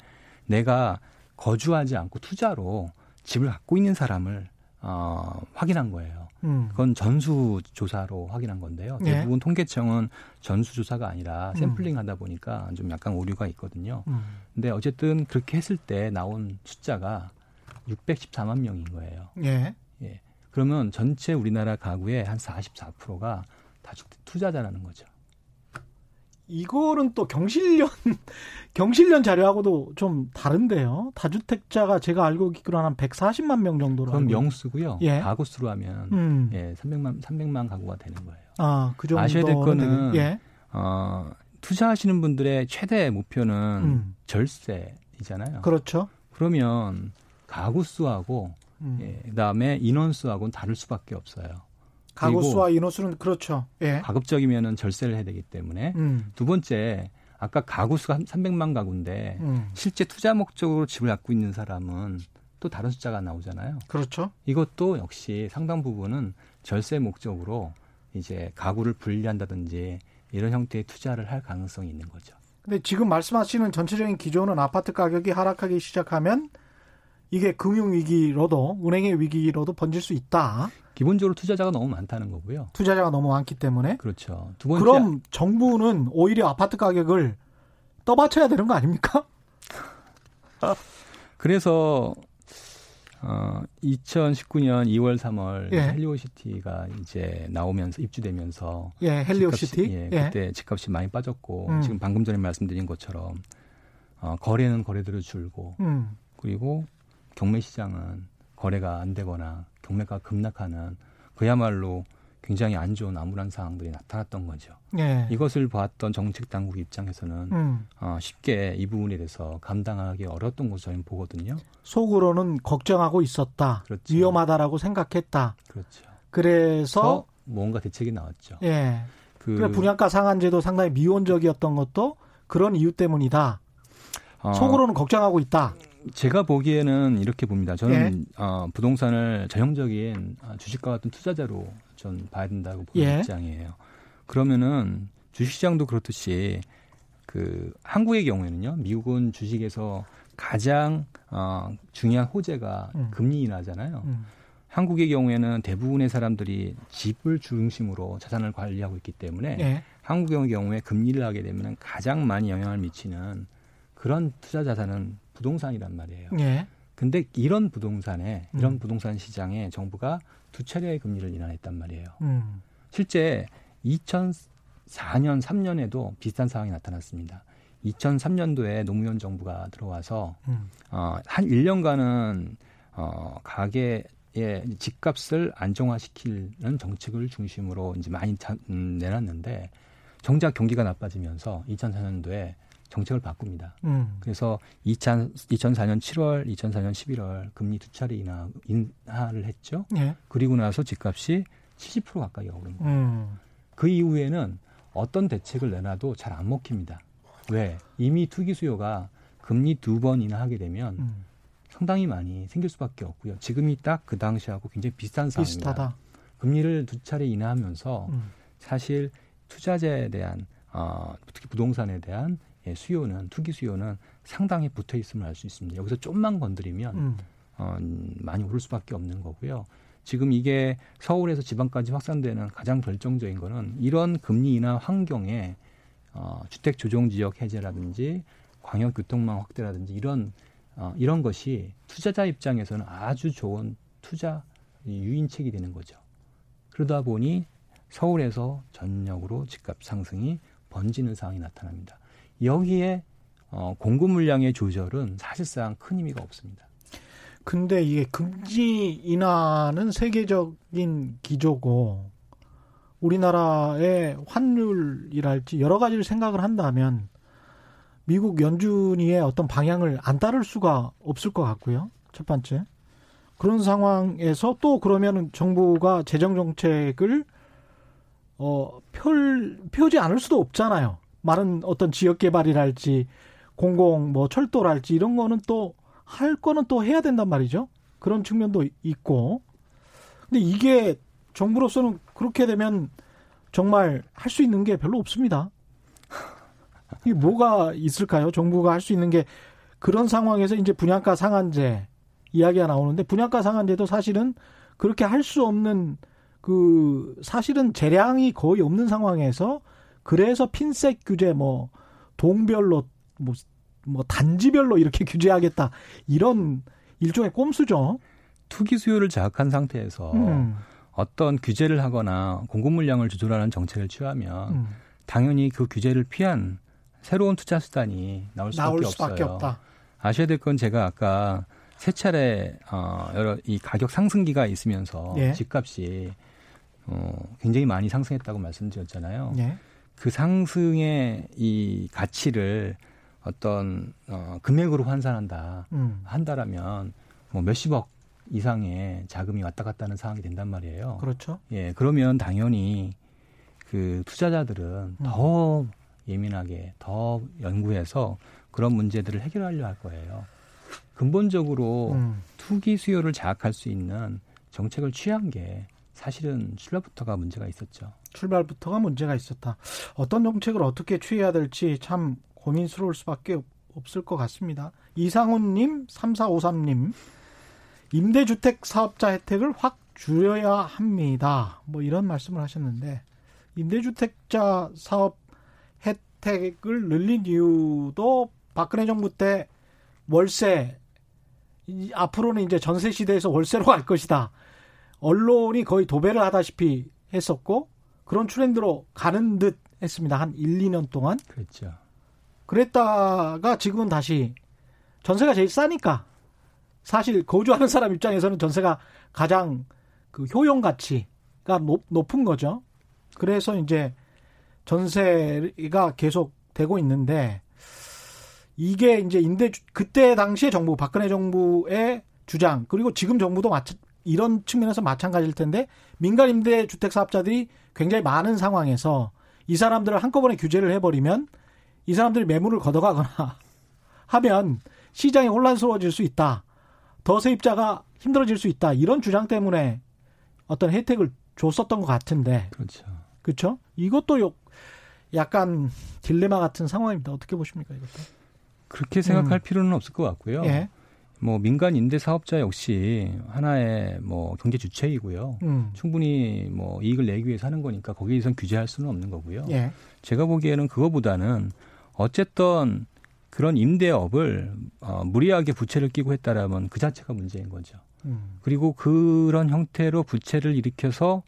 S3: 내가 거주하지 않고 투자로 집을 갖고 있는 사람을 어, 확인한 거예요. 음. 그건 전수 조사로 확인한 건데요. 예. 대부분 통계청은 전수 조사가 아니라 음. 샘플링 하다 보니까 좀 약간 오류가 있거든요. 음. 근데 어쨌든 그렇게 했을 때 나온 숫자가 614만 명인 거예요. 예. 예. 그러면 전체 우리나라 가구의 한 44%가 다주택 투자자라는 거죠.
S1: 이거는 또 경실련 경실련 자료하고도 좀 다른데요. 다주택자가 제가 알고 있기로 한 140만 명 정도로.
S3: 그럼 명수고요. 예. 가구 수로 하면 음. 예, 300만 300만 가구가 되는 거예요.
S1: 아, 그 정도.
S3: 아셔야 될 거는 예. 어, 투자하시는 분들의 최대 목표는 음. 절세이잖아요.
S1: 그렇죠.
S3: 그러면 가구 수하고 음. 예, 그다음에 인원 수하고는 다를 수밖에 없어요.
S1: 가구 수와 인원 수는 그렇죠. 예.
S3: 가급적이면은 절세를 해야 되기 때문에 음. 두 번째 아까 가구 수가 300만 가구인데 음. 실제 투자 목적으로 집을 갖고 있는 사람은 또 다른 숫자가 나오잖아요.
S1: 그렇죠.
S3: 이것도 역시 상당 부분은 절세 목적으로 이제 가구를 분리한다든지 이런 형태의 투자를 할 가능성이 있는 거죠.
S1: 근데 지금 말씀하시는 전체적인 기조는 아파트 가격이 하락하기 시작하면 이게 금융 위기로도 은행의 위기로도 번질 수 있다.
S3: 기본적으로 투자자가 너무 많다는 거고요.
S1: 투자자가 너무 많기 때문에.
S3: 그렇죠.
S1: 두 번째 그럼 정부는 오히려 아파트 가격을 떠받쳐야 되는 거 아닙니까?
S3: 그래서 어 2019년 2월 3월 예. 헬리오시티가 이제 나오면서 입주되면서
S1: 예, 헬리오시티 집값이,
S3: 예, 예, 그때 집값이 많이 빠졌고 음. 지금 방금 전에 말씀드린 것처럼 어 거래는 거래대로 줄고 음. 그리고 경매 시장은 거래가 안 되거나 경매가 급락하는 그야말로 굉장히 안 좋은 암울한 상황들이 나타났던 거죠. 예. 이것을 보았던 정책 당국 입장에서는 음. 어, 쉽게 이 부분에 대해서 감당하기 어려웠던 것으로 저는 보거든요.
S1: 속으로는 걱정하고 있었다. 그렇죠. 위험하다라고 생각했다.
S3: 그렇죠.
S1: 그래서
S3: 뭔가 대책이 나왔죠.
S1: 예. 그 그래 분양가 상한제도 상당히 미온적이었던 것도 그런 이유 때문이다. 어, 속으로는 걱정하고 있다.
S3: 제가 보기에는 이렇게 봅니다. 저는 예. 어, 부동산을 전형적인 어, 주식과 같은 투자자로 전 봐야 된다고 보는 예. 입장이에요. 그러면은 주식시장도 그렇듯이 그 한국의 경우에는요, 미국은 주식에서 가장 어, 중요한 호재가 음. 금리 인하잖아요. 음. 한국의 경우에는 대부분의 사람들이 집을 중심으로 자산을 관리하고 있기 때문에 예. 한국의 경우에 금리를 하게 되면 가장 많이 영향을 미치는 그런 투자 자산은 부동산이란 말이에요. 예. 근데 이런 부동산에 이런 음. 부동산 시장에 정부가 두 차례의 금리를 인하했단 말이에요. 음. 실제 2004년 3년에도 비슷한 상황이 나타났습니다. 2003년도에 노무현 정부가 들어와서 음. 어, 한 1년간은 어, 가게의 집값을 안정화시키는 정책을 중심으로 이제 많이 자, 음, 내놨는데 정작 경기가 나빠지면서 2004년도에 정책을 바꿉니다. 음. 그래서 2000, 2004년 7월, 2004년 11월 금리 두 차례 인하, 인하를 했죠. 예. 그리고 나서 집값이 70% 가까이 오른 거예요. 음. 그 이후에는 어떤 대책을 내놔도 잘 안 먹힙니다. 왜? 이미 투기 수요가 금리 두 번 인하하게 되면 음. 상당히 많이 생길 수밖에 없고요. 지금이 딱 그 당시하고 굉장히 비슷한 상황입니다. 비슷하다. 금리를 두 차례 인하하면서 음. 사실 투자자에 대한 어, 특히 부동산에 대한 예, 수요는 투기 수요는 상당히 붙어 있음을 알 수 있습니다. 여기서 좀만 건드리면 음. 어, 많이 오를 수밖에 없는 거고요. 지금 이게 서울에서 지방까지 확산되는 가장 결정적인 거는 이런 금리 인하 환경에 어, 주택 조정 지역 해제라든지 광역 교통망 확대라든지 이런 어, 이런 것이 투자자 입장에서는 아주 좋은 투자 유인책이 되는 거죠. 그러다 보니 서울에서 전역으로 집값 상승이 번지는 상황이 나타납니다. 여기에 어, 공급 물량의 조절은 사실상 큰 의미가 없습니다.
S1: 근데 이게 금지 인하는 세계적인 기조고 우리나라의 환율이랄지 여러 가지를 생각을 한다면 미국 연준이의 어떤 방향을 안 따를 수가 없을 것 같고요. 첫 번째. 그런 상황에서 또 그러면 정부가 재정 정책을 어, 펼, 펴지 않을 수도 없잖아요. 많은 어떤 지역 개발이랄지 공공 뭐 철도랄지 이런 거는 또 할 거는 또 해야 된단 말이죠. 그런 측면도 있고. 근데 이게 정부로서는 그렇게 되면 정말 할 수 있는 게 별로 없습니다. 이게 뭐가 있을까요? 정부가 할 수 있는 게 그런 상황에서 이제 분양가 상한제 이야기가 나오는데 분양가 상한제도 사실은 그렇게 할 수 없는 그 사실은 재량이 거의 없는 상황에서 그래서 핀셋 규제 뭐 동별로 뭐, 뭐 단지별로 이렇게 규제하겠다 이런 일종의 꼼수죠.
S3: 투기 수요를 자극한 상태에서 음. 어떤 규제를 하거나 공급 물량을 조절하는 정책을 취하면 음. 당연히 그 규제를 피한 새로운 투자 수단이 나올 수밖에, 나올 수밖에 없어요. 아셔야 될 건 제가 아까 세 차례 어 여러 이 가격 상승기가 있으면서 예. 집값이 어 굉장히 많이 상승했다고 말씀드렸잖아요. 예. 그 상승의 이 가치를 어떤 어, 금액으로 환산한다 음. 한다라면 뭐 몇십억 이상의 자금이 왔다 갔다 하는 상황이 된단 말이에요.
S1: 그렇죠.
S3: 예, 그러면 당연히 그 투자자들은 음. 더 예민하게 더 연구해서 그런 문제들을 해결하려 할 거예요. 근본적으로 음. 투기 수요를 자극할 수 있는 정책을 취한 게 사실은 출발부터가 문제가 있었죠.
S1: 출발부터가 문제가 있었다. 어떤 정책을 어떻게 취해야 될지 참 고민스러울 수밖에 없을 것 같습니다. 이상훈님, 3453님, 임대주택 사업자 혜택을 확 줄여야 합니다. 뭐 이런 말씀을 하셨는데, 임대주택자 사업 혜택을 늘린 이유도 박근혜 정부 때 월세, 앞으로는 이제 전세 시대에서 월세로 갈 것이다. 언론이 거의 도배를 하다시피 했었고, 그런 트렌드로 가는 듯 했습니다. 한 1, 2년 동안.
S3: 그렇죠.
S1: 그랬다가 지금은 다시 전세가 제일 싸니까 사실 거주하는 사람 입장에서는 전세가 가장 그 효용 가치가 높, 높은 거죠. 그래서 이제 전세가 계속 되고 있는데 이게 이제 임대 그때 당시에 정부 박근혜 정부의 주장 그리고 지금 정부도 마찬 이런 측면에서 마찬가지일 텐데 민간 임대 주택 사업자들이 굉장히 많은 상황에서 이 사람들을 한꺼번에 규제를 해버리면 이 사람들이 매물을 걷어가거나 하면 시장이 혼란스러워질 수 있다. 더 세입자가 힘들어질 수 있다. 이런 주장 때문에 어떤 혜택을 줬었던 것 같은데.
S3: 그렇죠.
S1: 그렇죠? 이것도 약간 딜레마 같은 상황입니다. 어떻게 보십니까, 이것도?
S3: 그렇게 생각할 음. 필요는 없을 것 같고요. 예. 뭐 민간 임대 사업자 역시 하나의 뭐 경제 주체이고요. 음. 충분히 뭐 이익을 내기 위해서 하는 거니까 거기에선 규제할 수는 없는 거고요. 예. 제가 보기에는 그거보다는 어쨌든 그런 임대업을 어, 무리하게 부채를 끼고 했다라면 그 자체가 문제인 거죠. 음. 그리고 그런 형태로 부채를 일으켜서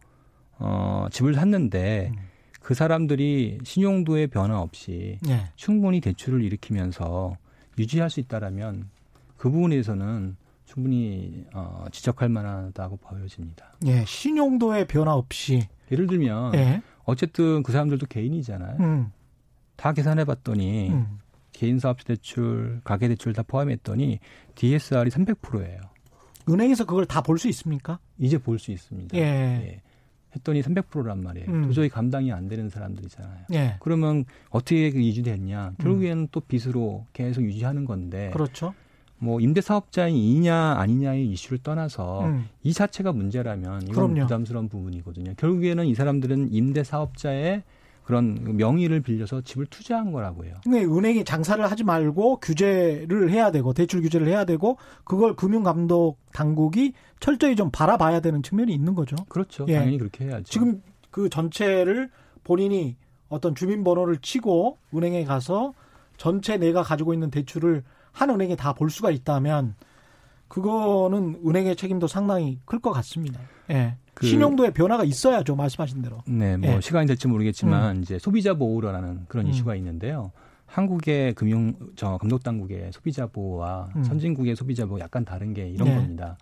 S3: 어, 집을 샀는데 음. 그 사람들이 신용도의 변화 없이 예. 충분히 대출을 일으키면서 유지할 수 있다라면 그 부분에서는 충분히 어, 지적할 만하다고 보여집니다.
S1: 예, 신용도의 변화 없이
S3: 예를 들면 예. 어쨌든 그 사람들도 개인이잖아요. 음. 다 계산해 봤더니 음. 개인 사업자 대출, 가계 대출 다 포함했더니 DSR이 300%예요.
S1: 은행에서 그걸 다 볼 수 있습니까?
S3: 이제 볼 수 있습니다. 예. 예. 했더니 300%란 말이에요. 음. 도저히 감당이 안 되는 사람들이잖아요. 예. 그러면 어떻게 그 유지됐냐? 결국에는 음. 또 빚으로 계속 유지하는 건데.
S1: 그렇죠.
S3: 뭐 임대 사업자이냐 아니냐의 이슈를 떠나서 음. 이 자체가 문제라면 이건 그럼요. 부담스러운 부분이거든요. 결국에는 이 사람들은 임대 사업자의 그런 명의를 빌려서 집을 투자한 거라고요.
S1: 근데 은행이 장사를 하지 말고 규제를 해야 되고 대출 규제를 해야 되고 그걸 금융감독 당국이 철저히 좀 바라봐야 되는 측면이 있는 거죠.
S3: 그렇죠. 예. 당연히 그렇게 해야죠.
S1: 지금 그 전체를 본인이 어떤 주민번호를 치고 은행에 가서 전체 내가 가지고 있는 대출을 한 은행에 다 볼 수가 있다면 그거는 은행의 책임도 상당히 클 것 같습니다. 예. 그 신용도의 변화가 있어야죠. 말씀하신 대로.
S3: 네, 뭐 예. 시간이 될지 모르겠지만 음. 이제 소비자 보호라는 그런 음. 이슈가 있는데요. 한국의 금융 저 감독 당국의 소비자 보호와 음. 선진국의 소비자 보호 약간 다른 게 이런 네. 겁니다.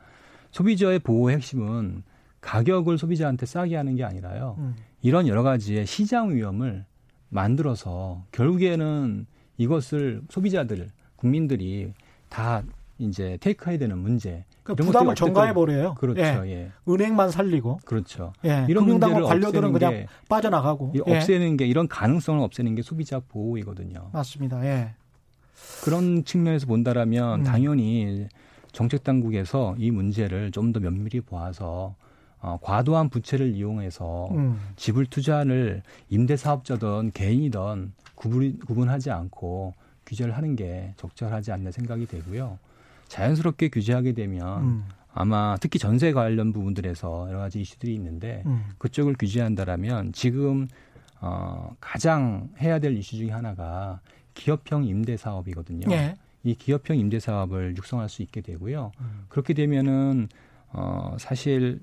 S3: 소비자의 보호의 핵심은 가격을 소비자한테 싸게 하는 게 아니라요. 음. 이런 여러 가지의 시장 위험을 만들어서 결국에는 이것을 소비자들 국민들이 다 이제 테이크해야 되는 문제.
S1: 그 부담을 전가해 버려요.
S3: 그렇죠. 예. 예.
S1: 은행만 살리고.
S3: 그렇죠.
S1: 예. 이런 금융당국 관료들은 그냥 빠져나가고.
S3: 예. 없애는 게 이런 가능성을 없애는 게 소비자 보호이거든요.
S1: 맞습니다. 예.
S3: 그런 측면에서 본다라면 음. 당연히 정책 당국에서 이 문제를 좀 더 면밀히 보아서 어, 과도한 부채를 이용해서 음. 지불 투자를 임대 사업자든 개인이든 구분, 구분하지 않고 규제를 하는 게 적절하지 않나 생각이 되고요. 자연스럽게 규제하게 되면 음. 아마 특히 전세 관련 부분들에서 여러 가지 이슈들이 있는데 음. 그쪽을 규제한다라면 지금 어, 가장 해야 될 이슈 중에 하나가 기업형 임대 사업이거든요. 예. 이 기업형 임대 사업을 육성할 수 있게 되고요. 음. 그렇게 되면은 어, 사실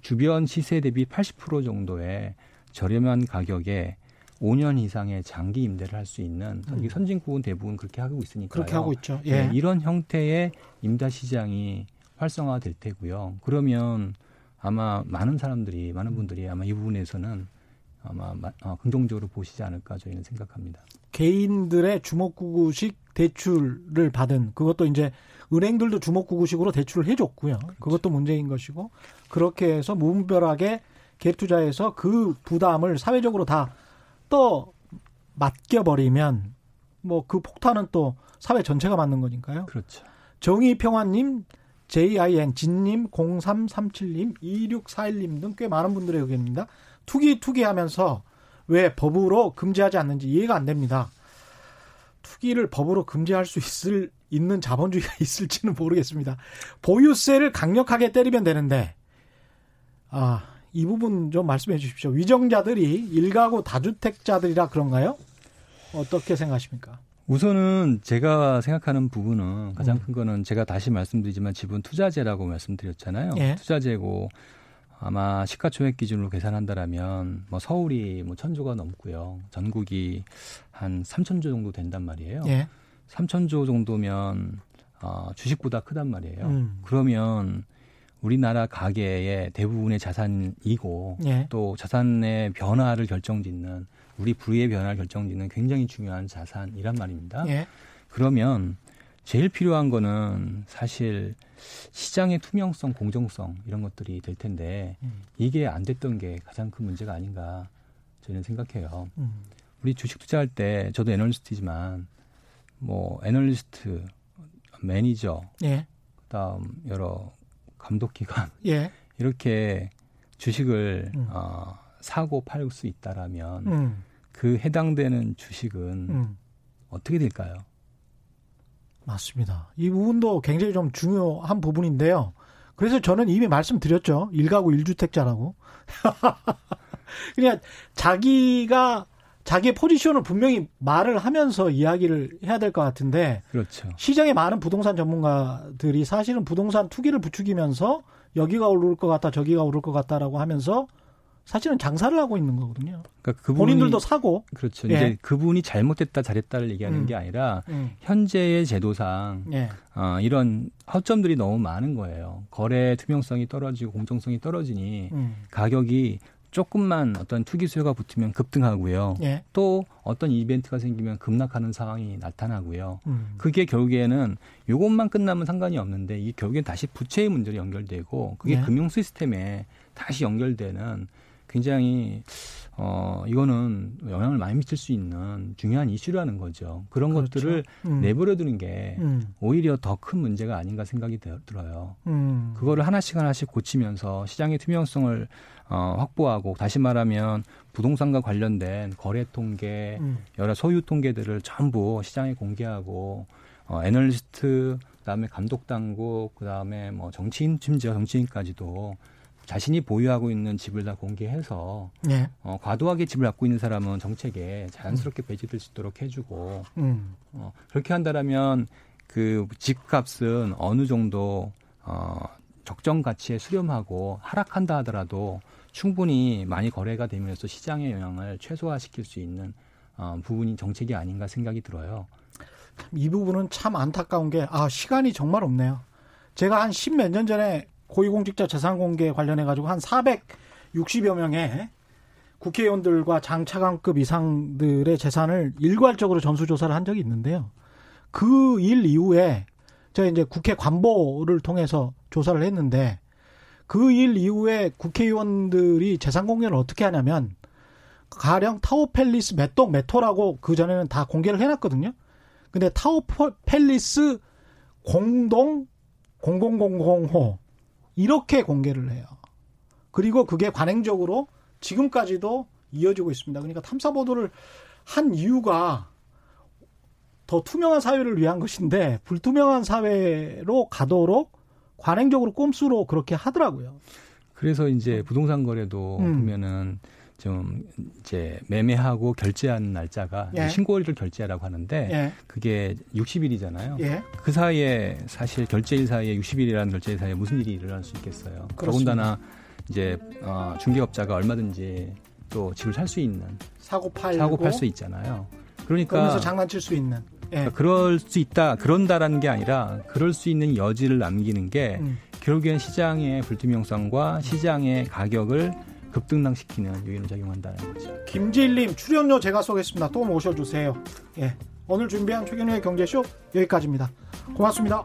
S3: 주변 시세 대비 80% 정도의 저렴한 가격에 5년 이상의 장기 임대를 할 수 있는 음. 선진국은 대부분 그렇게 하고 있으니까요.
S1: 그렇게 하고 있죠. 예.
S3: 네, 이런 형태의 임대 시장이 활성화될 테고요. 그러면 아마 많은 사람들이 많은 분들이 아마 이 부분에서는 아마 어, 긍정적으로 보시지 않을까 저희는 생각합니다.
S1: 개인들의 주먹구구식 대출을 받은 그것도 이제 은행들도 주먹구구식으로 대출을 해줬고요. 그렇죠. 그것도 문제인 것이고 그렇게 해서 무분별하게 갭 투자해서 그 부담을 사회적으로 다 또 맡겨버리면 뭐 그 폭탄은 또 사회 전체가 맞는 거니까요.
S3: 그렇죠.
S1: 정의평화님, JIN, 진님, 0337님, 2641님 등 꽤 많은 분들의 의견입니다. 투기 투기 하면서 왜 법으로 금지하지 않는지 이해가 안 됩니다. 투기를 법으로 금지할 수 있을 있는 자본주의가 있을지는 모르겠습니다. 보유세를 강력하게 때리면 되는데 아, 이 부분 좀 말씀해 주십시오. 위정자들이 일가구 다주택자들이라 그런가요? 어떻게 생각하십니까?
S3: 우선은 제가 생각하는 부분은 가장 음. 큰 거는 제가 다시 말씀드리지만 지분 투자제라고 말씀드렸잖아요. 예. 투자제고 아마 시가총액 기준으로 계산한다라면 뭐 서울이 뭐 천조가 넘고요. 전국이 한 삼천조 정도 된단 말이에요. 예. 삼천조 정도면 어, 주식보다 크단 말이에요. 음. 그러면 우리나라 가계의 대부분의 자산이고 예. 또 자산의 변화를 결정짓는 우리 부의 변화를 결정짓는 굉장히 중요한 자산이란 말입니다. 예. 그러면 제일 필요한 거는 사실 시장의 투명성, 공정성 이런 것들이 될 텐데 음. 이게 안 됐던 게 가장 큰 문제가 아닌가 저는 생각해요. 음. 우리 주식 투자할 때 저도 애널리스트지만 뭐 애널리스트, 매니저, 예. 그다음 여러 감독기관 예. 이렇게 주식을 음. 어, 사고 팔 수 있다라면 음. 그 해당되는 주식은 음. 어떻게 될까요?
S1: 맞습니다. 이 부분도 굉장히 좀 중요한 부분인데요. 그래서 저는 이미 말씀드렸죠. 일가구 일주택자라고. 그냥 자기가 자기의 포지션을 분명히 말을 하면서 이야기를 해야 될 것 같은데.
S3: 그렇죠.
S1: 시장에 많은 부동산 전문가들이 사실은 부동산 투기를 부추기면서 여기가 오를 것 같다, 저기가 오를 것 같다라고 하면서 사실은 장사를 하고 있는 거거든요. 그러니까 그분이, 본인들도 사고.
S3: 그렇죠. 예. 이제 그분이 잘못됐다 잘했다를 얘기하는 음. 게 아니라 음. 현재의 제도상 예. 어, 이런 허점들이 너무 많은 거예요. 거래 투명성이 떨어지고 공정성이 떨어지니 음. 가격이 조금만 어떤 투기 수요가 붙으면 급등하고요. 예. 또 어떤 이벤트가 생기면 급락하는 상황이 나타나고요. 음. 그게 결국에는 이것만 끝나면 상관이 없는데 이게 결국엔 다시 부채의 문제로 연결되고 그게 예. 금융 시스템에 다시 연결되는 굉장히 어 이거는 영향을 많이 미칠 수 있는 중요한 이슈라는 거죠. 그런 그렇죠. 것들을 음. 내버려 두는 게 음. 오히려 더 큰 문제가 아닌가 생각이 들어요. 음. 그거를 하나씩 하나씩 고치면서 시장의 투명성을 어, 확보하고 다시 말하면 부동산과 관련된 거래 통계, 음. 여러 소유 통계들을 전부 시장에 공개하고 어, 애널리스트 그다음에 감독 당국 그다음에 뭐 정치인 심지어 정치인까지도 자신이 보유하고 있는 집을 다 공개해서 네. 어, 과도하게 집을 갖고 있는 사람은 정책에 자연스럽게 음. 배제될 수 있도록 해주고 음. 어, 그렇게 한다라면 그 집값은 어느 정도 어, 적정 가치에 수렴하고 하락한다 하더라도 충분히 많이 거래가 되면서 시장의 영향을 최소화시킬 수 있는 어, 부분이 정책이 아닌가 생각이 들어요.
S1: 이 부분은 참 안타까운 게 아 시간이 정말 없네요. 제가 한 십 몇 년 전에 고위공직자 재산 공개 관련해 가지고 한 460여 명의 국회의원들과 장차관급 이상들의 재산을 일괄적으로 전수조사를 한 적이 있는데요. 그 일 이후에 제가 이제 국회 관보를 통해서 조사를 했는데 그 일 이후에 국회의원들이 재산 공개를 어떻게 하냐면 가령 타워 팰리스 몇 동 몇 호라고 그 전에는 다 공개를 해놨거든요. 근데 타워 팰리스 공동 0000호 이렇게 공개를 해요. 그리고 그게 관행적으로 지금까지도 이어지고 있습니다. 그러니까 탐사 보도를 한 이유가 더 투명한 사회를 위한 것인데 불투명한 사회로 가도록 관행적으로 꼼수로 그렇게 하더라고요.
S3: 그래서 이제 부동산 거래도 음. 보면은 좀 이제 매매하고 결제하는 날짜가 예. 신고일을 결제하라고 하는데 예. 그게 60일이잖아요. 예. 그 사이에 사실 결제일 사이에 60일이라는 결제일 사이에 무슨 일이 일어날 수 있겠어요. 더군다나 이제 어, 중개업자가 얼마든지 또 집을 살 수 있는
S1: 사고 팔고
S3: 사고 팔 수 있잖아요. 그러니까
S1: 그러면서 장난칠 수 있는
S3: 예. 그러니까 그럴 수 있다 그런다라는 게 아니라 그럴 수 있는 여지를 남기는 게 음. 결국엔 시장의 불투명성과 시장의 가격을 급등락시키는 요인을 작용한다는 거죠.
S1: 김지일님 출연료 제가 쏘겠습니다. 또 모셔주세요. 예. 오늘 준비한 최경영의 경제쇼 여기까지입니다. 고맙습니다.